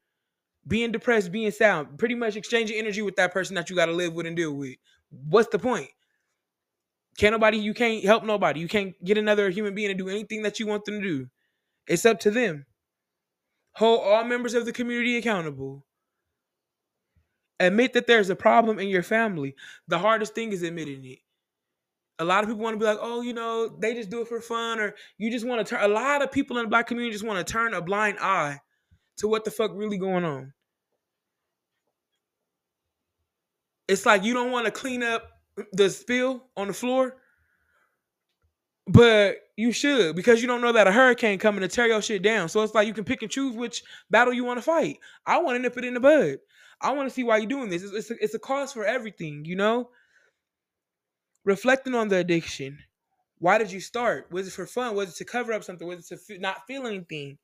being depressed, being sound, pretty much exchanging energy with that person that you got to live with and deal with. What's the point? Can't nobody, you can't help nobody. You can't get another human being to do anything that you want them to do. It's up to them. Hold all members of the community accountable. Admit that there's a problem in your family. The hardest thing is admitting it. A lot of people want to be like, oh, you know, they just do it for fun, or you just want to turn. A lot of people in the black community just want to turn a blind eye to what the fuck really going on. It's like you don't want to clean up the spill on the floor, but you should because you don't know that a hurricane coming to tear your shit down. So it's like you can pick and choose which battle you want to fight. I want to nip it in the bud. I want to see why you're doing this. It's, it's, a, it's a cause for everything, you know? Reflecting on the addiction. Why did you start? Was it for fun? Was it to cover up something? Was it to not feel anything?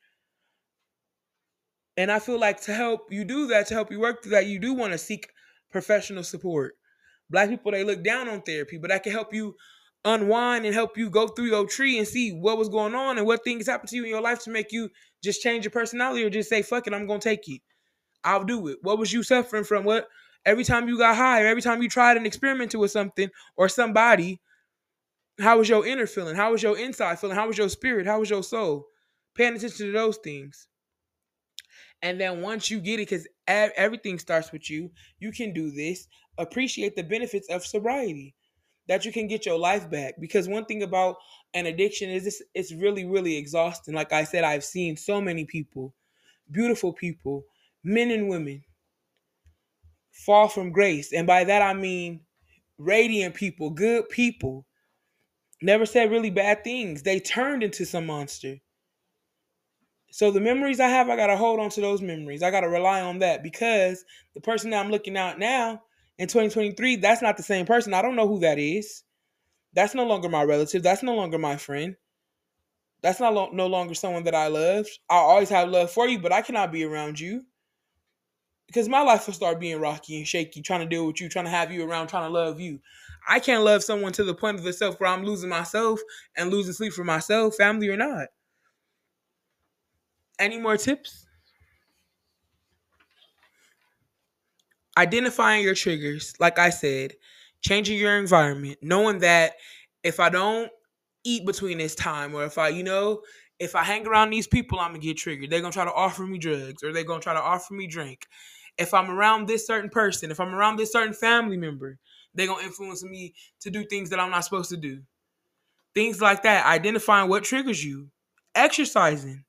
And I feel like to help you do that, to help you work through that, you do want to seek professional support. Black people, they look down on therapy, but that can help you unwind and help you go through your tree and see what was going on and what things happened to you in your life to make you just change your personality or just say, fuck it, I'm gonna take it. I'll do it. What was you suffering from? What every time you got high, or every time you tried and experimented with something or somebody, how was your inner feeling? How was your inside feeling? How was your spirit? How was your soul? Paying attention to those things. And then once you get it, because everything starts with you, you can do this. Appreciate the benefits of sobriety that you can get your life back. Because one thing about an addiction is this, it's really, really exhausting. Like I said, I've seen so many people, beautiful people, men and women, fall from grace. And by that I mean radiant people, good people, never said really bad things. They turned into some monster. So the memories I have, I gotta hold on to those memories. I gotta rely on that because the person that I'm looking at now in 2023, that's not the same person. I don't know who that is. That's no longer my relative. That's no longer my friend. That's not lo- no longer someone that I love. I always have love for you, but I cannot be around you because my life will start being rocky and shaky, trying to deal with you, trying to have you around, trying to love you. I can't love someone to the point of the self where I'm losing myself and losing sleep for myself, family or not. Any more tips? identifying your triggers, like I said, changing your environment, knowing that if I don't eat between this time, or if I, you know, if I hang around these people, I'm gonna get triggered. They're gonna try to offer me drugs, or they're gonna try to offer me drink. If I'm around this certain person, if I'm around this certain family member, they're gonna influence me to do things that I'm not supposed to do. Things like that. Identifying what triggers you. Exercising.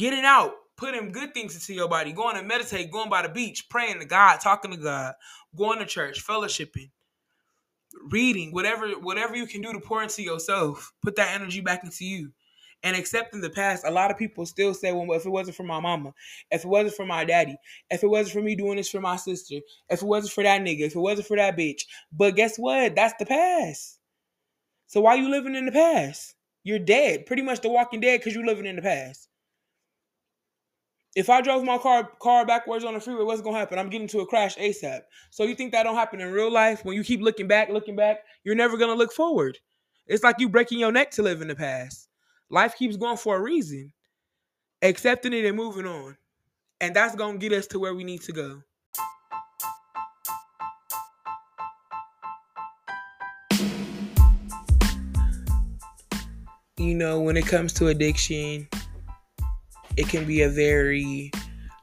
Getting out putting good things into your body, going to meditate, going by the beach, praying to God, talking to God, going to church, fellowshipping, reading, whatever whatever you can do to pour into yourself, put that energy back into you. And accepting the past, a lot of people still say, well, if it wasn't for my mama, if it wasn't for my daddy, if it wasn't for me doing this for my sister, if it wasn't for that nigga, if it wasn't for that bitch. But guess what? That's the past. So why you living in the past? You're dead. Pretty much the walking dead because you're living in the past if I drove my car car backwards on the freeway, what's gonna happen? I'm getting to a crash ASAP. So you think that don't happen in real life? When you keep looking back, looking back, you're never gonna look forward. It's like you breaking your neck to live in the past. Life keeps going for a reason. Accepting it and moving on. And that's gonna get us to where we need to go. You know, when it comes to addiction, it can be a very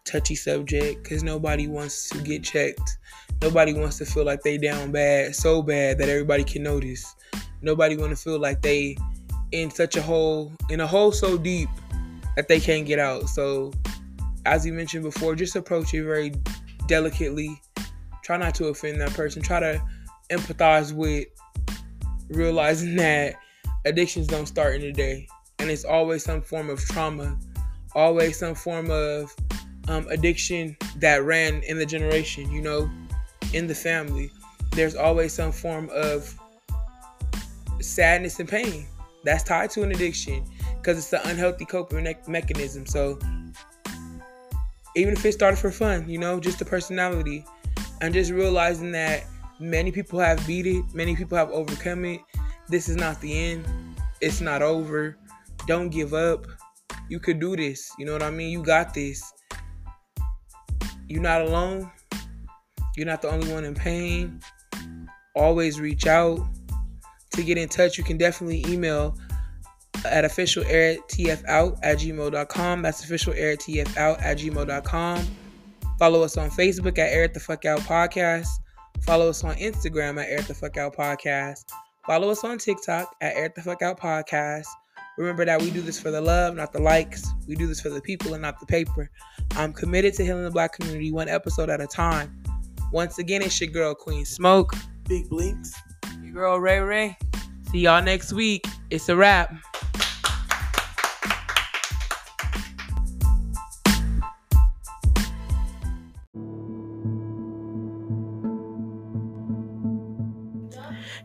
touchy subject because nobody wants to get checked. Nobody wants to feel like they down bad, so bad that everybody can notice. Nobody want to feel like they in such a hole, in a hole so deep that they can't get out. So, as you mentioned before, just approach it very delicately. Try not to offend that person. Try to empathize with realizing that addictions don't start in a day, and it's always some form of trauma, always some form of um, addiction that ran in the generation, you know, in the family. There's always some form of sadness and pain that's tied to an addiction because it's an unhealthy coping me- mechanism. So even if it started for fun, you know, just the personality, and just realizing that many people have beat it, many people have overcome it. This is not the end. It's not over. Don't give up. You could do this. You know what I mean? You got this. You're not alone. You're not the only one in pain. Always reach out. To get in touch, you can definitely email at official tfout at gmail.com. That's official tfout at gmail.com. Follow us on Facebook at Air the Fuck Out Podcast. Follow us on Instagram at Air the Fuck Out Podcast. Follow us on TikTok at Air the Fuck Out Podcast. Remember that we do this for the love, not the likes. We do this for the people and not the paper. I'm committed to healing the black community one episode at a time. Once again, it's your girl Queen Smoke. Big Blinks. Your girl Rey Rey. See y'all next week. It's a wrap.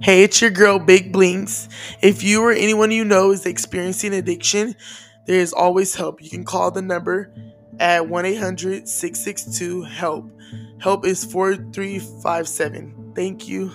Hey, it's your girl, Big Blinks. If you or anyone you know is experiencing addiction, there is always help. You can call the number at 1 800 662 HELP. Help is 4357. Thank you.